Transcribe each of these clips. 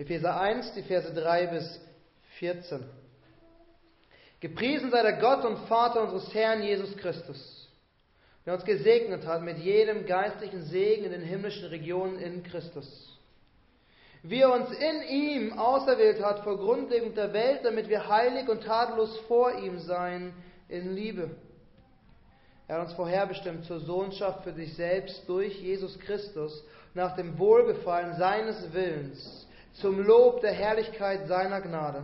Epheser 1, die Verse 3 bis 14. Gepriesen sei der Gott und Vater unseres Herrn Jesus Christus, der uns gesegnet hat mit jedem geistlichen Segen in den himmlischen Regionen in Christus. Wie er uns in ihm auserwählt hat vor Grundlegung der Welt, damit wir heilig und tadellos vor ihm seien in Liebe. Er hat uns vorherbestimmt zur Sohnschaft für sich selbst durch Jesus Christus nach dem Wohlgefallen seines Willens, zum Lob der Herrlichkeit seiner Gnade,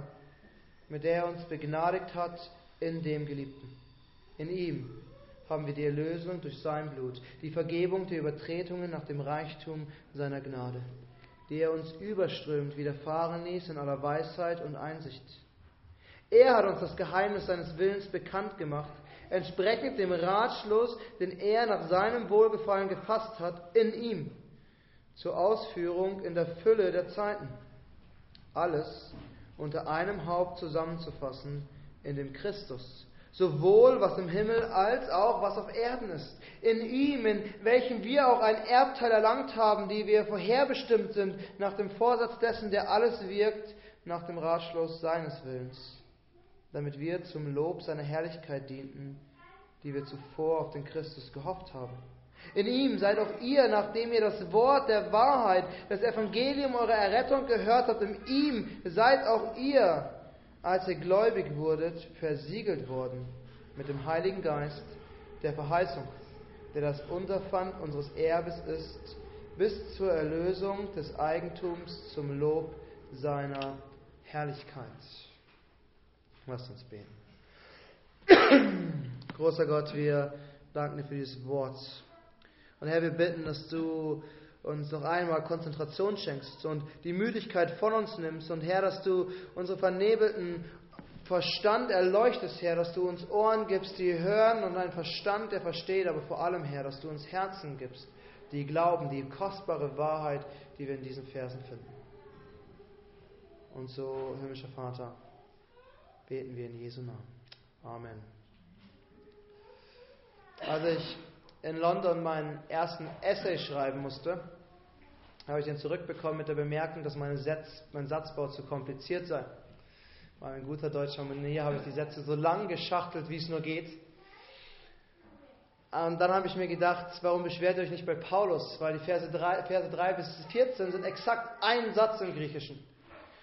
mit der er uns begnadigt hat in dem Geliebten. In ihm haben wir die Erlösung durch sein Blut, die Vergebung der Übertretungen nach dem Reichtum seiner Gnade, die er uns überströmt widerfahren ließ in aller Weisheit und Einsicht. Er hat uns das Geheimnis seines Willens bekannt gemacht, entsprechend dem Ratschluss, den er nach seinem Wohlgefallen gefasst hat, in ihm zur Ausführung in der Fülle der Zeiten. Alles unter einem Haupt zusammenzufassen in dem Christus. Sowohl was im Himmel als auch was auf Erden ist. In ihm, in welchem wir auch ein Erbteil erlangt haben, die wir vorherbestimmt sind nach dem Vorsatz dessen, der alles wirkt, nach dem Ratschluss seines Willens, damit wir zum Lob seiner Herrlichkeit dienten, die wir zuvor auf den Christus gehofft haben. In ihm seid auch ihr, nachdem ihr das Wort der Wahrheit, das Evangelium eurer Errettung gehört habt, in ihm seid auch ihr, als ihr gläubig wurdet, versiegelt worden mit dem Heiligen Geist der Verheißung, der das Unterpfand unseres Erbes ist, bis zur Erlösung des Eigentums zum Lob seiner Herrlichkeit. Lasst uns beten. Großer Gott, wir danken dir für dieses Wort. Und Herr, wir bitten, dass du uns noch einmal Konzentration schenkst und die Müdigkeit von uns nimmst. Und Herr, dass du unsere vernebelten Verstand erleuchtest, Herr, dass du uns Ohren gibst, die hören und einen Verstand, der versteht, aber vor allem, Herr, dass du uns Herzen gibst, die glauben, die kostbare Wahrheit, die wir in diesen Versen finden. Und so, himmlischer Vater, beten wir in Jesu Namen. Amen. Als ich in London meinen ersten Essay schreiben musste, habe ich den zurückbekommen mit der Bemerkung, dass mein, Satz, mein Satzbau zu kompliziert sei. War ein guter deutscher Manier, habe ich die Sätze so lang geschachtelt, wie es nur geht. Und dann habe ich mir gedacht, warum beschwert ihr euch nicht bei Paulus? Weil die Verse 3, Verse 3 bis 14 sind exakt ein Satz im Griechischen.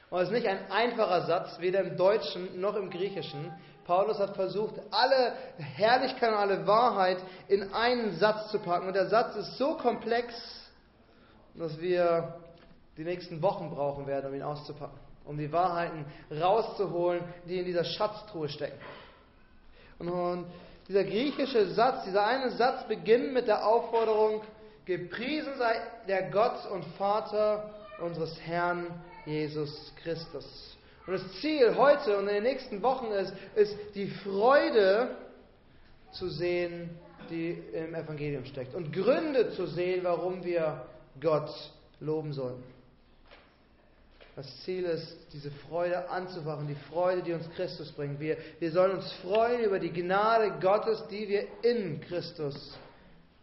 Und es ist nicht ein einfacher Satz, weder im Deutschen noch im Griechischen. Paulus hat versucht, alle Herrlichkeit und alle Wahrheit in einen Satz zu packen. Und der Satz ist so komplex, dass wir die nächsten Wochen brauchen werden, um ihn auszupacken, um die Wahrheiten rauszuholen, die in dieser Schatztruhe stecken. Und dieser griechische Satz, dieser eine Satz beginnt mit der Aufforderung, gepriesen sei der Gott und Vater unseres Herrn Jesus Christus. Und das Ziel heute und in den nächsten Wochen ist, ist die Freude zu sehen, die im Evangelium steckt. Und Gründe zu sehen, warum wir Gott loben sollen. Das Ziel ist, diese Freude anzufachen, die Freude, die uns Christus bringt. Wir, wir sollen uns freuen über die Gnade Gottes, die wir in Christus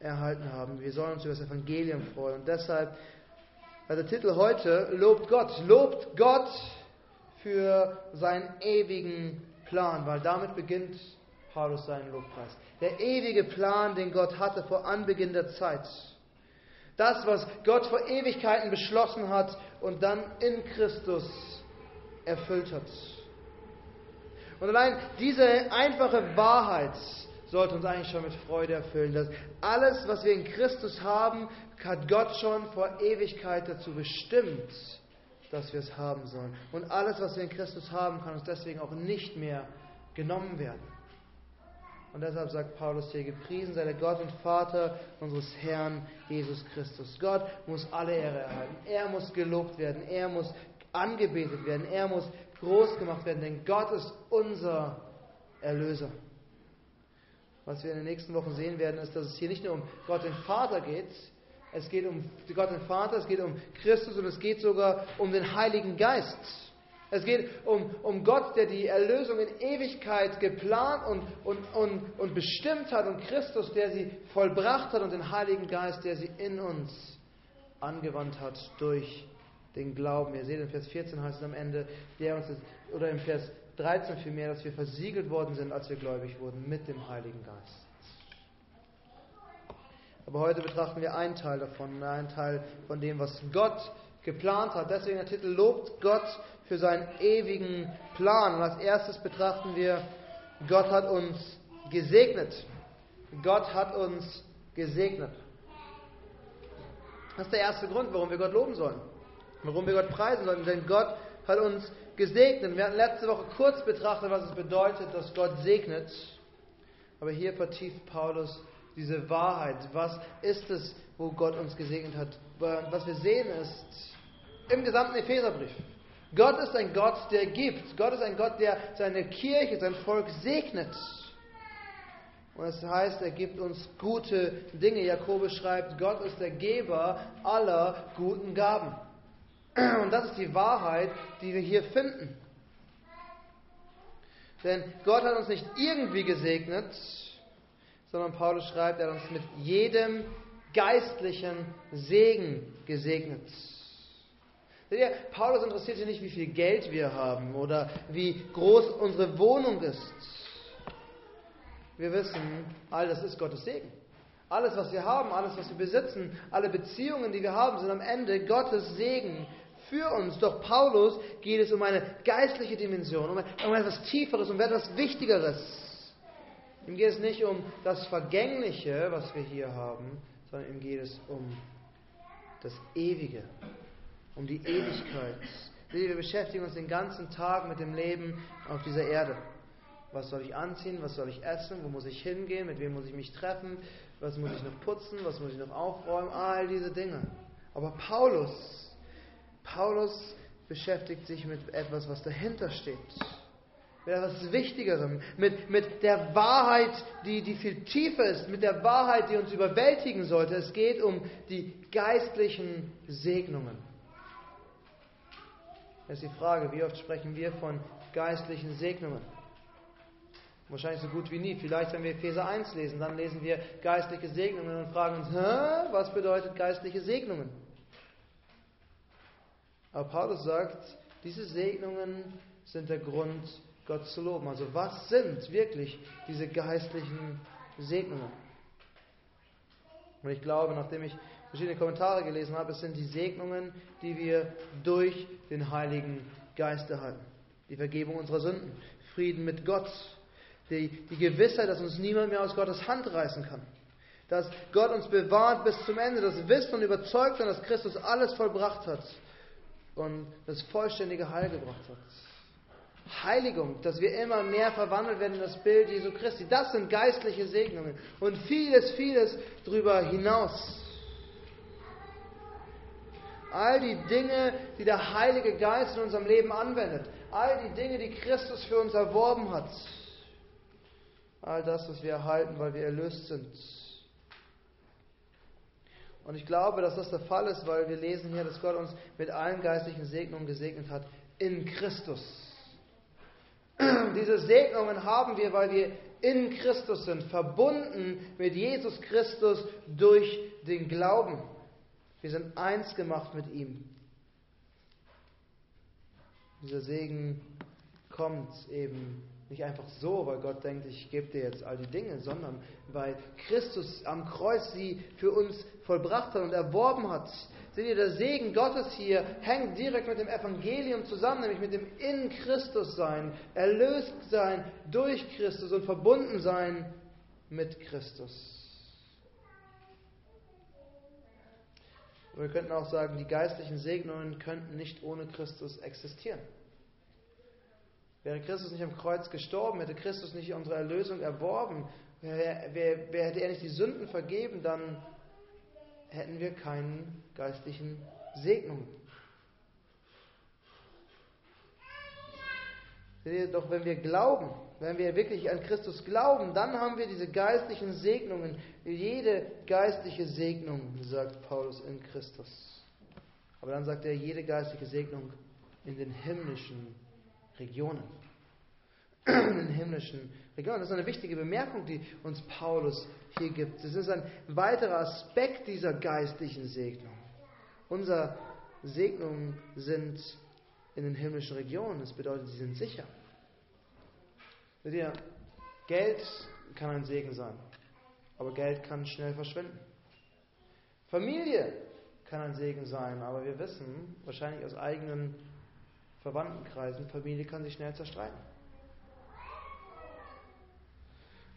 erhalten haben. Wir sollen uns über das Evangelium freuen. Und deshalb, also der Titel heute, Lobt Gott. Lobt Gott für seinen ewigen Plan, weil damit beginnt Paulus seinen Lobpreis. Der ewige Plan, den Gott hatte vor Anbeginn der Zeit. Das, was Gott vor Ewigkeiten beschlossen hat und dann in Christus erfüllt hat. Und allein diese einfache Wahrheit sollte uns eigentlich schon mit Freude erfüllen, dass alles, was wir in Christus haben, hat Gott schon vor Ewigkeit dazu bestimmt, dass wir es haben sollen. Und alles, was wir in Christus haben, kann uns deswegen auch nicht mehr genommen werden. Und deshalb sagt Paulus hier, gepriesen sei der Gott und Vater unseres Herrn Jesus Christus. Gott muss alle Ehre erhalten. Er muss gelobt werden. Er muss angebetet werden. Er muss groß gemacht werden. Denn Gott ist unser Erlöser. Was wir in den nächsten Wochen sehen werden, ist, dass es hier nicht nur um Gott den Vater geht, es geht um Gott den Vater, es geht um Christus und es geht sogar um den Heiligen Geist. Es geht um, um Gott, der die Erlösung in Ewigkeit geplant und, und, und, und bestimmt hat und Christus, der sie vollbracht hat und den Heiligen Geist, der sie in uns angewandt hat durch den Glauben. Ihr seht, in Vers 14 heißt es am Ende, der uns, oder im Vers 13 vielmehr, dass wir versiegelt worden sind, als wir gläubig wurden, mit dem Heiligen Geist. Aber heute betrachten wir einen Teil davon, einen Teil von dem, was Gott geplant hat. Deswegen der Titel lobt Gott für seinen ewigen Plan. Und als erstes betrachten wir, Gott hat uns gesegnet. Gott hat uns gesegnet. Das ist der erste Grund, warum wir Gott loben sollen. Warum wir Gott preisen sollten. Denn Gott hat uns gesegnet. Wir hatten letzte Woche kurz betrachtet, was es bedeutet, dass Gott segnet. Aber hier vertieft Paulus diese Wahrheit. Was ist es, wo Gott uns gesegnet hat? Was wir sehen ist im gesamten Epheserbrief. Gott ist ein Gott, der gibt. Gott ist ein Gott, der seine Kirche, sein Volk segnet. Und es das heißt, er gibt uns gute Dinge. Jakobus schreibt, Gott ist der Geber aller guten Gaben. Und das ist die Wahrheit, die wir hier finden. Denn Gott hat uns nicht irgendwie gesegnet, sondern Paulus schreibt, er hat uns mit jedem geistlichen Segen gesegnet. Ihr, Paulus interessiert sich nicht, wie viel Geld wir haben oder wie groß unsere Wohnung ist. Wir wissen, all das ist Gottes Segen. Alles, was wir haben, alles, was wir besitzen, alle Beziehungen, die wir haben, sind am Ende Gottes Segen für uns. Doch Paulus geht es um eine geistliche Dimension, um etwas Tieferes, um etwas Wichtigeres. Ihm geht es nicht um das Vergängliche, was wir hier haben, sondern ihm geht es um das Ewige, um die Ewigkeit. Wir beschäftigen uns den ganzen Tag mit dem Leben auf dieser Erde. Was soll ich anziehen? Was soll ich essen? Wo muss ich hingehen? Mit wem muss ich mich treffen? Was muss ich noch putzen? Was muss ich noch aufräumen? All diese Dinge. Aber Paulus, Paulus beschäftigt sich mit etwas, was dahinter steht mit etwas Wichtigerem, mit, mit der Wahrheit, die, die viel tiefer ist, mit der Wahrheit, die uns überwältigen sollte. Es geht um die geistlichen Segnungen. Das ist die Frage, wie oft sprechen wir von geistlichen Segnungen? Wahrscheinlich so gut wie nie. Vielleicht, wenn wir Epheser 1 lesen, dann lesen wir geistliche Segnungen und fragen uns, Hä, was bedeutet geistliche Segnungen? Aber Paulus sagt, diese Segnungen sind der Grund Gott zu loben. Also was sind wirklich diese geistlichen Segnungen? Und ich glaube, nachdem ich verschiedene Kommentare gelesen habe, es sind die Segnungen, die wir durch den Heiligen Geist erhalten. Die Vergebung unserer Sünden, Frieden mit Gott, die, die Gewissheit, dass uns niemand mehr aus Gottes Hand reißen kann. Dass Gott uns bewahrt bis zum Ende, das Wissen und überzeugt sein, dass Christus alles vollbracht hat und das vollständige Heil gebracht hat. Heiligung, dass wir immer mehr verwandelt werden in das Bild Jesu Christi. Das sind geistliche Segnungen und vieles, vieles darüber hinaus. All die Dinge, die der Heilige Geist in unserem Leben anwendet, all die Dinge, die Christus für uns erworben hat, all das, was wir erhalten, weil wir erlöst sind. Und ich glaube, dass das der Fall ist, weil wir lesen hier, dass Gott uns mit allen geistlichen Segnungen gesegnet hat in Christus. Diese Segnungen haben wir, weil wir in Christus sind, verbunden mit Jesus Christus durch den Glauben. Wir sind eins gemacht mit ihm. Dieser Segen kommt eben nicht einfach so, weil Gott denkt, ich gebe dir jetzt all die Dinge, sondern weil Christus am Kreuz sie für uns vollbracht hat und erworben hat. Seht ihr, der Segen Gottes hier hängt direkt mit dem Evangelium zusammen, nämlich mit dem in Christus sein, erlöst sein durch Christus und verbunden sein mit Christus. wir könnten auch sagen, die geistlichen Segnungen könnten nicht ohne Christus existieren. Wäre Christus nicht am Kreuz gestorben, hätte Christus nicht unsere Erlösung erworben, wäre, wäre, hätte er nicht die Sünden vergeben, dann hätten wir keinen geistlichen Segnung. Doch wenn wir glauben, wenn wir wirklich an Christus glauben, dann haben wir diese geistlichen Segnungen. Jede geistliche Segnung, sagt Paulus, in Christus. Aber dann sagt er, jede geistliche Segnung in den himmlischen Regionen. In den himmlischen Regionen. Das ist eine wichtige Bemerkung, die uns Paulus hier gibt. Das ist ein weiterer Aspekt dieser geistlichen Segnung. Unser Segnungen sind in den himmlischen Regionen. Das bedeutet, sie sind sicher. Seht ihr, Geld kann ein Segen sein, aber Geld kann schnell verschwinden. Familie kann ein Segen sein, aber wir wissen, wahrscheinlich aus eigenen Verwandtenkreisen, Familie kann sich schnell zerstreiten.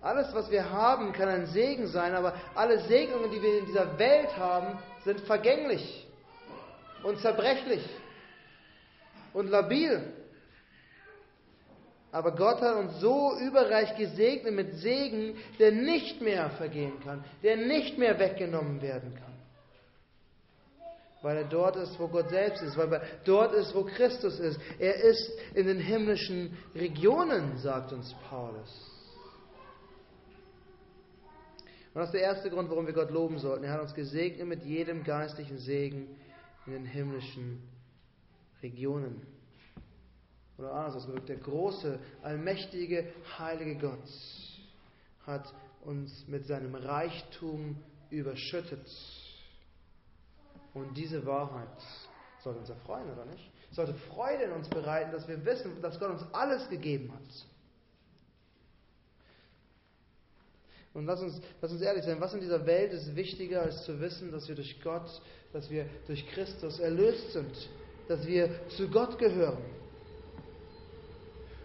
Alles, was wir haben, kann ein Segen sein, aber alle Segnungen, die wir in dieser Welt haben, sind vergänglich und zerbrechlich und labil. Aber Gott hat uns so überreich gesegnet mit Segen, der nicht mehr vergehen kann, der nicht mehr weggenommen werden kann. Weil er dort ist, wo Gott selbst ist, weil er dort ist, wo Christus ist. Er ist in den himmlischen Regionen, sagt uns Paulus. Und das ist der erste Grund, warum wir Gott loben sollten. Er hat uns gesegnet mit jedem geistlichen Segen in den himmlischen Regionen. Oder anders ausgedrückt, der große, allmächtige, heilige Gott hat uns mit seinem Reichtum überschüttet. Und diese Wahrheit sollte uns erfreuen, oder nicht? Sollte Freude in uns bereiten, dass wir wissen, dass Gott uns alles gegeben hat. Und lass uns, lass uns ehrlich sein, was in dieser Welt ist wichtiger, als zu wissen, dass wir durch Gott, dass wir durch Christus erlöst sind, dass wir zu Gott gehören.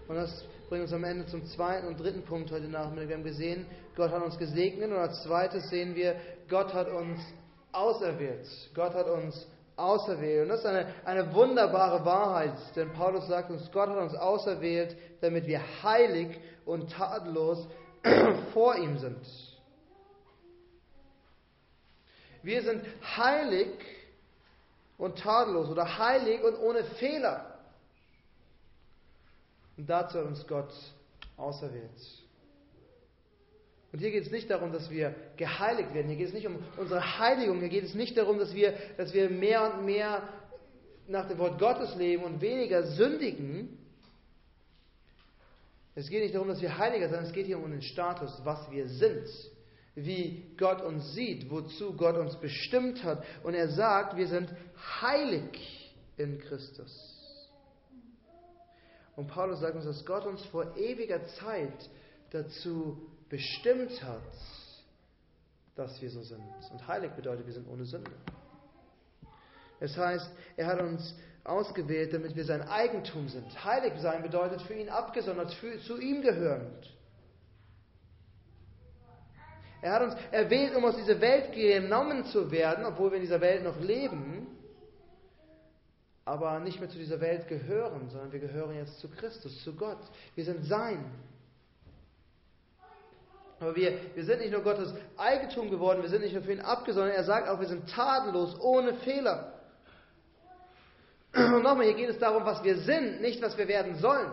Und das bringt uns am Ende zum zweiten und dritten Punkt heute Nachmittag. Wir haben gesehen, Gott hat uns gesegnet und als zweites sehen wir, Gott hat uns auserwählt. Gott hat uns auserwählt. Und das ist eine, eine wunderbare Wahrheit, denn Paulus sagt uns, Gott hat uns auserwählt, damit wir heilig und tadellos vor ihm sind. Wir sind heilig und tadellos oder heilig und ohne Fehler. Und dazu hat uns Gott auserwählt. Und hier geht es nicht darum, dass wir geheiligt werden. Hier geht es nicht um unsere Heiligung. Hier geht es nicht darum, dass wir, dass wir mehr und mehr nach dem Wort Gottes leben und weniger sündigen, es geht nicht darum, dass wir heiliger sind, es geht hier um den Status, was wir sind, wie Gott uns sieht, wozu Gott uns bestimmt hat. Und er sagt, wir sind heilig in Christus. Und Paulus sagt uns, dass Gott uns vor ewiger Zeit dazu bestimmt hat, dass wir so sind. Und heilig bedeutet, wir sind ohne Sünde. Es heißt, er hat uns ausgewählt, damit wir sein Eigentum sind. Heilig sein bedeutet für ihn abgesondert, für, zu ihm gehörend. Er hat uns erwählt, um aus dieser Welt genommen zu werden, obwohl wir in dieser Welt noch leben, aber nicht mehr zu dieser Welt gehören, sondern wir gehören jetzt zu Christus, zu Gott. Wir sind sein. Aber wir, wir sind nicht nur Gottes Eigentum geworden, wir sind nicht nur für ihn abgesondert, er sagt auch, wir sind tadellos, ohne Fehler. Und nochmal, hier geht es darum, was wir sind, nicht was wir werden sollen.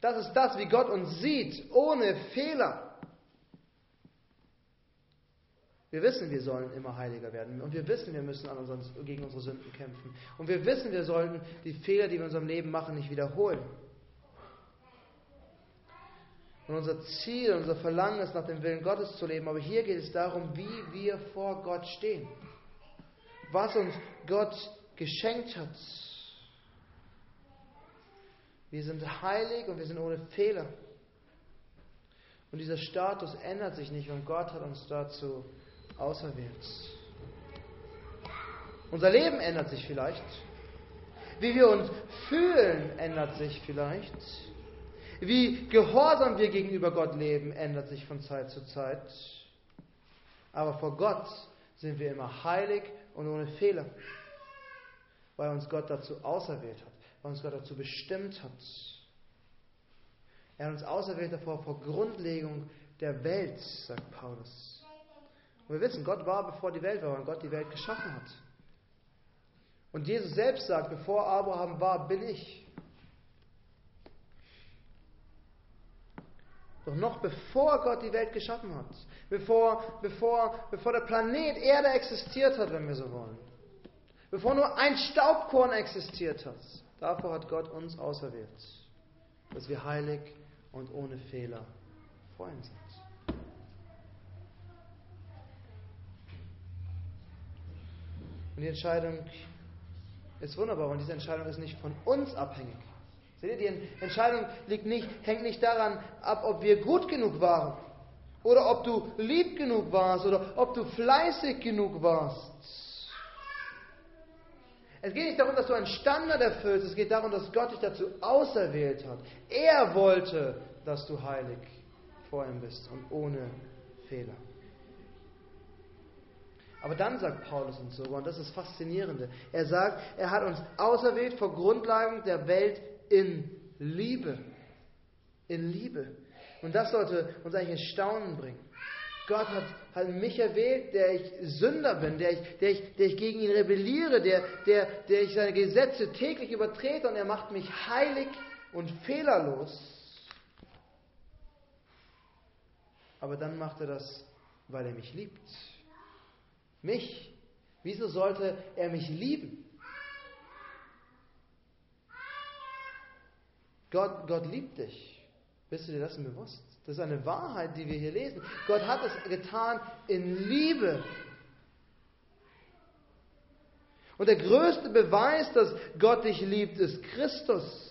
Das ist das, wie Gott uns sieht, ohne Fehler. Wir wissen, wir sollen immer heiliger werden. Und wir wissen, wir müssen unseren, gegen unsere Sünden kämpfen. Und wir wissen, wir sollten die Fehler, die wir in unserem Leben machen, nicht wiederholen. Und unser Ziel, unser Verlangen ist, nach dem Willen Gottes zu leben. Aber hier geht es darum, wie wir vor Gott stehen. Was uns Gott geschenkt hat. Wir sind heilig und wir sind ohne Fehler. Und dieser Status ändert sich nicht und Gott hat uns dazu auserwählt. Unser Leben ändert sich vielleicht. Wie wir uns fühlen, ändert sich vielleicht. Wie gehorsam wir gegenüber Gott leben, ändert sich von Zeit zu Zeit. Aber vor Gott sind wir immer heilig und ohne Fehler weil uns Gott dazu auserwählt hat, weil uns Gott dazu bestimmt hat. Er hat uns auserwählt davor vor Grundlegung der Welt, sagt Paulus. Und wir wissen, Gott war, bevor die Welt war, und Gott die Welt geschaffen hat. Und Jesus selbst sagt, bevor Abraham war, bin ich. Doch noch bevor Gott die Welt geschaffen hat, bevor, bevor, bevor der Planet Erde existiert hat, wenn wir so wollen, bevor nur ein Staubkorn existiert hat. Davor hat Gott uns auserwählt, dass wir heilig und ohne Fehler vor ihm sind. Und die Entscheidung ist wunderbar und diese Entscheidung ist nicht von uns abhängig. Seht ihr, die Entscheidung liegt nicht, hängt nicht daran ab, ob wir gut genug waren oder ob du lieb genug warst oder ob du fleißig genug warst. Es geht nicht darum, dass du einen Standard erfüllst, es geht darum, dass Gott dich dazu auserwählt hat. Er wollte, dass du heilig vor ihm bist und ohne Fehler. Aber dann sagt Paulus uns sogar, und das ist das Faszinierende, er sagt, er hat uns auserwählt vor Grundlagen der Welt in Liebe. In Liebe. Und das sollte uns eigentlich in Staunen bringen. Gott hat, hat mich erwählt, der ich Sünder bin, der ich, der ich, der ich gegen ihn rebelliere, der, der, der ich seine Gesetze täglich übertrete und er macht mich heilig und fehlerlos. Aber dann macht er das, weil er mich liebt. Mich. Wieso sollte er mich lieben? Gott, Gott liebt dich. Bist du dir dessen bewusst? Das ist eine Wahrheit, die wir hier lesen. Gott hat es getan in Liebe. Und der größte Beweis, dass Gott dich liebt, ist Christus.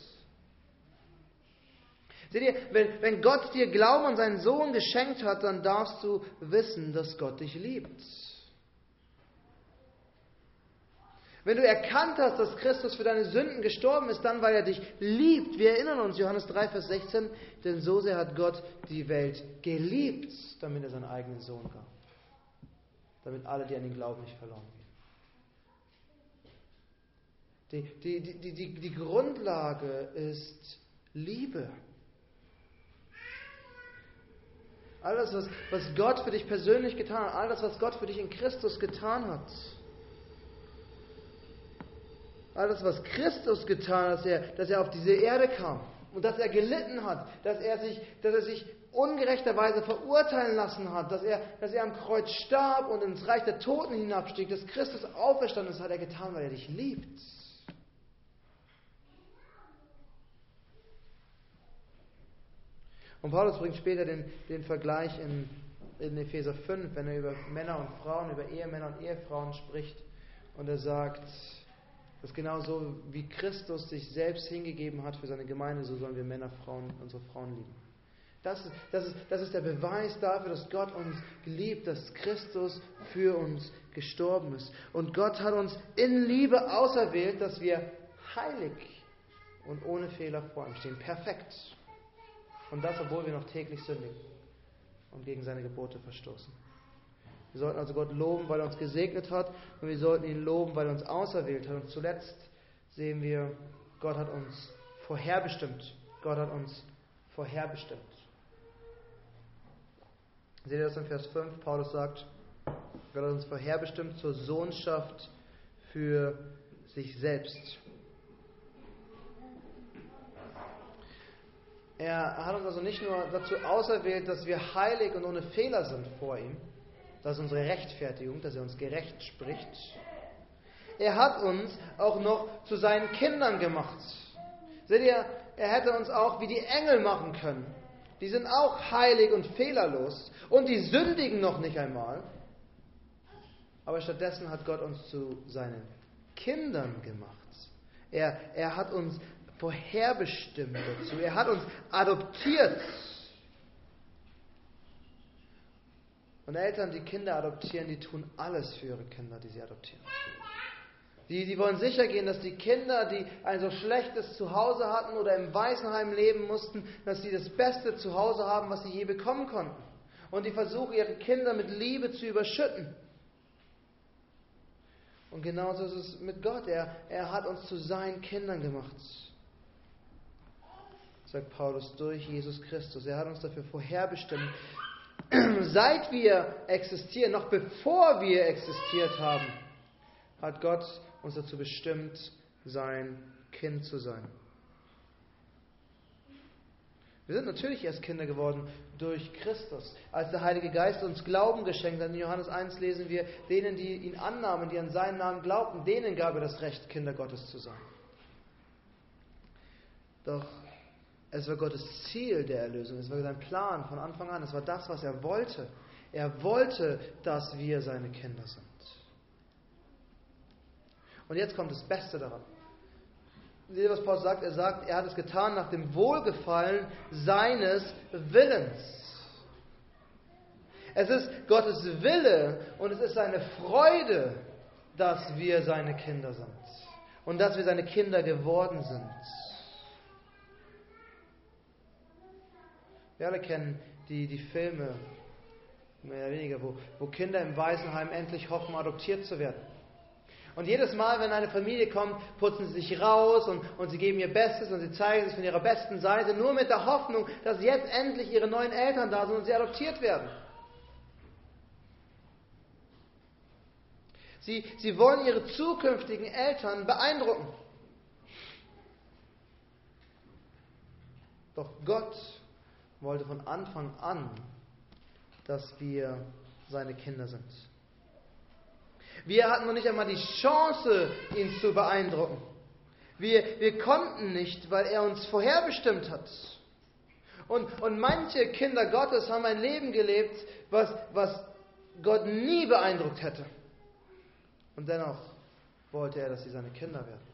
Seht ihr, wenn, wenn Gott dir Glauben an seinen Sohn geschenkt hat, dann darfst du wissen, dass Gott dich liebt. Wenn du erkannt hast, dass Christus für deine Sünden gestorben ist, dann weil er dich liebt. Wir erinnern uns, Johannes 3, Vers 16, denn so sehr hat Gott die Welt geliebt, damit er seinen eigenen Sohn gab. Damit alle, die an ihn glauben, nicht verloren gehen. Die, die, die, die, die Grundlage ist Liebe. Alles, was, was Gott für dich persönlich getan hat, alles, was Gott für dich in Christus getan hat, alles, was Christus getan hat, dass er, dass er auf diese Erde kam und dass er gelitten hat, dass er sich, dass er sich ungerechterweise verurteilen lassen hat, dass er, dass er am Kreuz starb und ins Reich der Toten hinabstieg, dass Christus auferstanden ist, hat er getan, weil er dich liebt. Und Paulus bringt später den, den Vergleich in, in Epheser 5, wenn er über Männer und Frauen, über Ehemänner und Ehefrauen spricht. Und er sagt, dass genauso wie Christus sich selbst hingegeben hat für seine Gemeinde, so sollen wir Männer, Frauen, unsere Frauen lieben. Das ist, das, ist, das ist der Beweis dafür, dass Gott uns liebt, dass Christus für uns gestorben ist. Und Gott hat uns in Liebe auserwählt, dass wir heilig und ohne Fehler vor ihm stehen. Perfekt. Und das, obwohl wir noch täglich sündigen und gegen seine Gebote verstoßen. Wir sollten also Gott loben, weil er uns gesegnet hat und wir sollten ihn loben, weil er uns auserwählt hat. Und zuletzt sehen wir, Gott hat uns vorherbestimmt. Gott hat uns vorherbestimmt. Seht ihr das in Vers 5? Paulus sagt, Gott hat uns vorherbestimmt zur Sohnschaft für sich selbst. Er hat uns also nicht nur dazu auserwählt, dass wir heilig und ohne Fehler sind vor ihm, das ist unsere Rechtfertigung, dass er uns gerecht spricht. Er hat uns auch noch zu seinen Kindern gemacht. Seht ihr, er hätte uns auch wie die Engel machen können. Die sind auch heilig und fehlerlos und die sündigen noch nicht einmal. Aber stattdessen hat Gott uns zu seinen Kindern gemacht. Er, er hat uns vorherbestimmt dazu. Er hat uns adoptiert Und Eltern, die Kinder adoptieren, die tun alles für ihre Kinder, die sie adoptieren. Die, die wollen sicher gehen, dass die Kinder, die ein so schlechtes Zuhause hatten oder im Waisenheim leben mussten, dass sie das beste Zuhause haben, was sie je bekommen konnten. Und die versuchen, ihre Kinder mit Liebe zu überschütten. Und genauso ist es mit Gott. Er, er hat uns zu seinen Kindern gemacht. Sagt Paulus durch Jesus Christus. Er hat uns dafür vorherbestimmt, seit wir existieren, noch bevor wir existiert haben, hat Gott uns dazu bestimmt, sein Kind zu sein. Wir sind natürlich erst Kinder geworden durch Christus. Als der Heilige Geist uns Glauben geschenkt hat, in Johannes 1 lesen wir, denen, die ihn annahmen, die an seinen Namen glaubten, denen gab er das Recht, Kinder Gottes zu sein. Doch es war Gottes Ziel der Erlösung. Es war sein Plan von Anfang an. Es war das, was er wollte. Er wollte, dass wir seine Kinder sind. Und jetzt kommt das Beste daran. Seht ihr, was Paulus sagt? Er sagt, er hat es getan nach dem Wohlgefallen seines Willens. Es ist Gottes Wille und es ist seine Freude, dass wir seine Kinder sind und dass wir seine Kinder geworden sind. Wir alle kennen die, die Filme, mehr oder weniger, wo, wo Kinder im Waisenheim endlich hoffen, adoptiert zu werden. Und jedes Mal, wenn eine Familie kommt, putzen sie sich raus und, und sie geben ihr Bestes und sie zeigen sich von ihrer besten Seite, nur mit der Hoffnung, dass jetzt endlich ihre neuen Eltern da sind und sie adoptiert werden. Sie, sie wollen ihre zukünftigen Eltern beeindrucken. Doch Gott wollte von Anfang an, dass wir seine Kinder sind. Wir hatten noch nicht einmal die Chance, ihn zu beeindrucken. Wir, wir konnten nicht, weil er uns vorherbestimmt hat. Und, und manche Kinder Gottes haben ein Leben gelebt, was, was Gott nie beeindruckt hätte. Und dennoch wollte er, dass sie seine Kinder werden.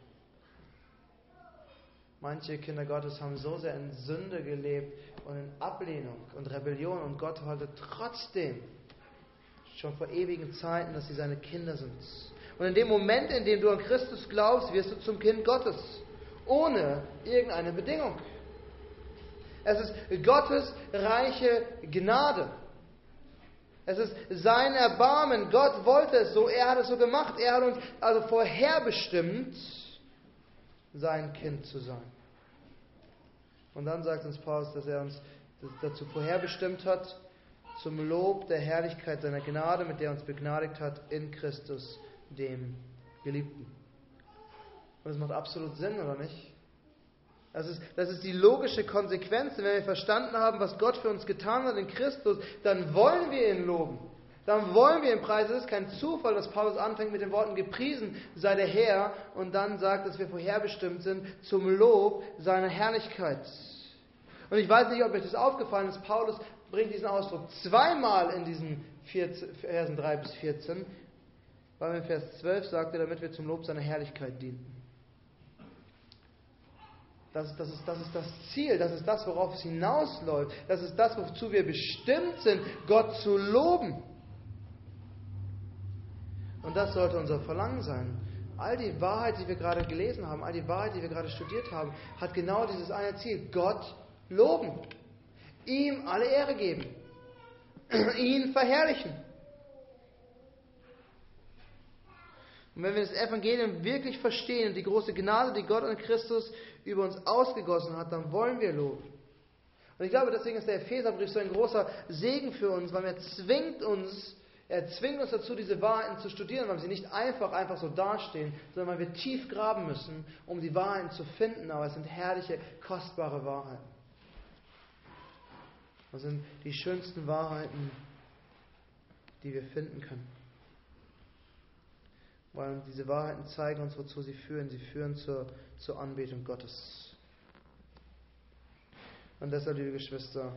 Manche Kinder Gottes haben so sehr in Sünde gelebt und in Ablehnung und Rebellion und Gott wollte trotzdem schon vor ewigen Zeiten, dass sie seine Kinder sind. Und in dem Moment, in dem du an Christus glaubst, wirst du zum Kind Gottes, ohne irgendeine Bedingung. Es ist Gottes reiche Gnade. Es ist sein Erbarmen. Gott wollte es so, er hat es so gemacht. Er hat uns also vorherbestimmt, sein Kind zu sein. Und dann sagt uns Paulus, dass er uns dazu vorherbestimmt hat, zum Lob der Herrlichkeit seiner Gnade, mit der er uns begnadigt hat in Christus, dem Geliebten. Und das macht absolut Sinn, oder nicht? Das ist, das ist die logische Konsequenz. Wenn wir verstanden haben, was Gott für uns getan hat in Christus, dann wollen wir ihn loben. Dann wollen wir ihn preisen. Es ist kein Zufall, dass Paulus anfängt mit den Worten gepriesen sei der Herr und dann sagt, dass wir vorherbestimmt sind zum Lob seiner Herrlichkeit. Und ich weiß nicht, ob euch das aufgefallen ist. Paulus bringt diesen Ausdruck zweimal in diesen Versen 3 bis 14, weil in Vers 12 sagt er, damit wir zum Lob seiner Herrlichkeit dienen. Das das, ist, das ist das Ziel, das ist das, worauf es hinausläuft, das ist das, wozu wir bestimmt sind, Gott zu loben. Und das sollte unser Verlangen sein. All die Wahrheit, die wir gerade gelesen haben, all die Wahrheit, die wir gerade studiert haben, hat genau dieses eine Ziel, Gott loben ihm alle Ehre geben, ihn verherrlichen. Und wenn wir das Evangelium wirklich verstehen und die große Gnade, die Gott und Christus über uns ausgegossen hat, dann wollen wir loben. Und ich glaube, deswegen ist der Epheserbrief so ein großer Segen für uns, weil er zwingt uns, er zwingt uns dazu, diese Wahrheiten zu studieren, weil sie nicht einfach, einfach so dastehen, sondern weil wir tief graben müssen, um die Wahrheiten zu finden. Aber es sind herrliche, kostbare Wahrheiten. Das sind die schönsten Wahrheiten, die wir finden können. Weil diese Wahrheiten zeigen uns, wozu sie führen. Sie führen zur, zur Anbetung Gottes. Und deshalb, liebe Geschwister,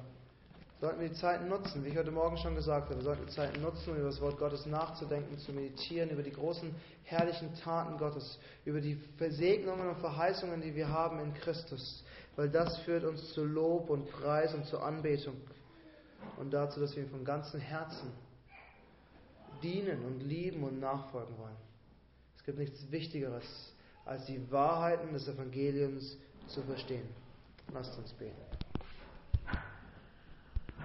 sollten wir die Zeiten nutzen, wie ich heute Morgen schon gesagt habe, wir sollten die Zeiten nutzen, um über das Wort Gottes nachzudenken, zu meditieren, über die großen, herrlichen Taten Gottes, über die Versegnungen und Verheißungen, die wir haben in Christus weil das führt uns zu Lob und Preis und zur Anbetung und dazu, dass wir ihm von ganzem Herzen dienen und lieben und nachfolgen wollen. Es gibt nichts Wichtigeres, als die Wahrheiten des Evangeliums zu verstehen. Lasst uns beten.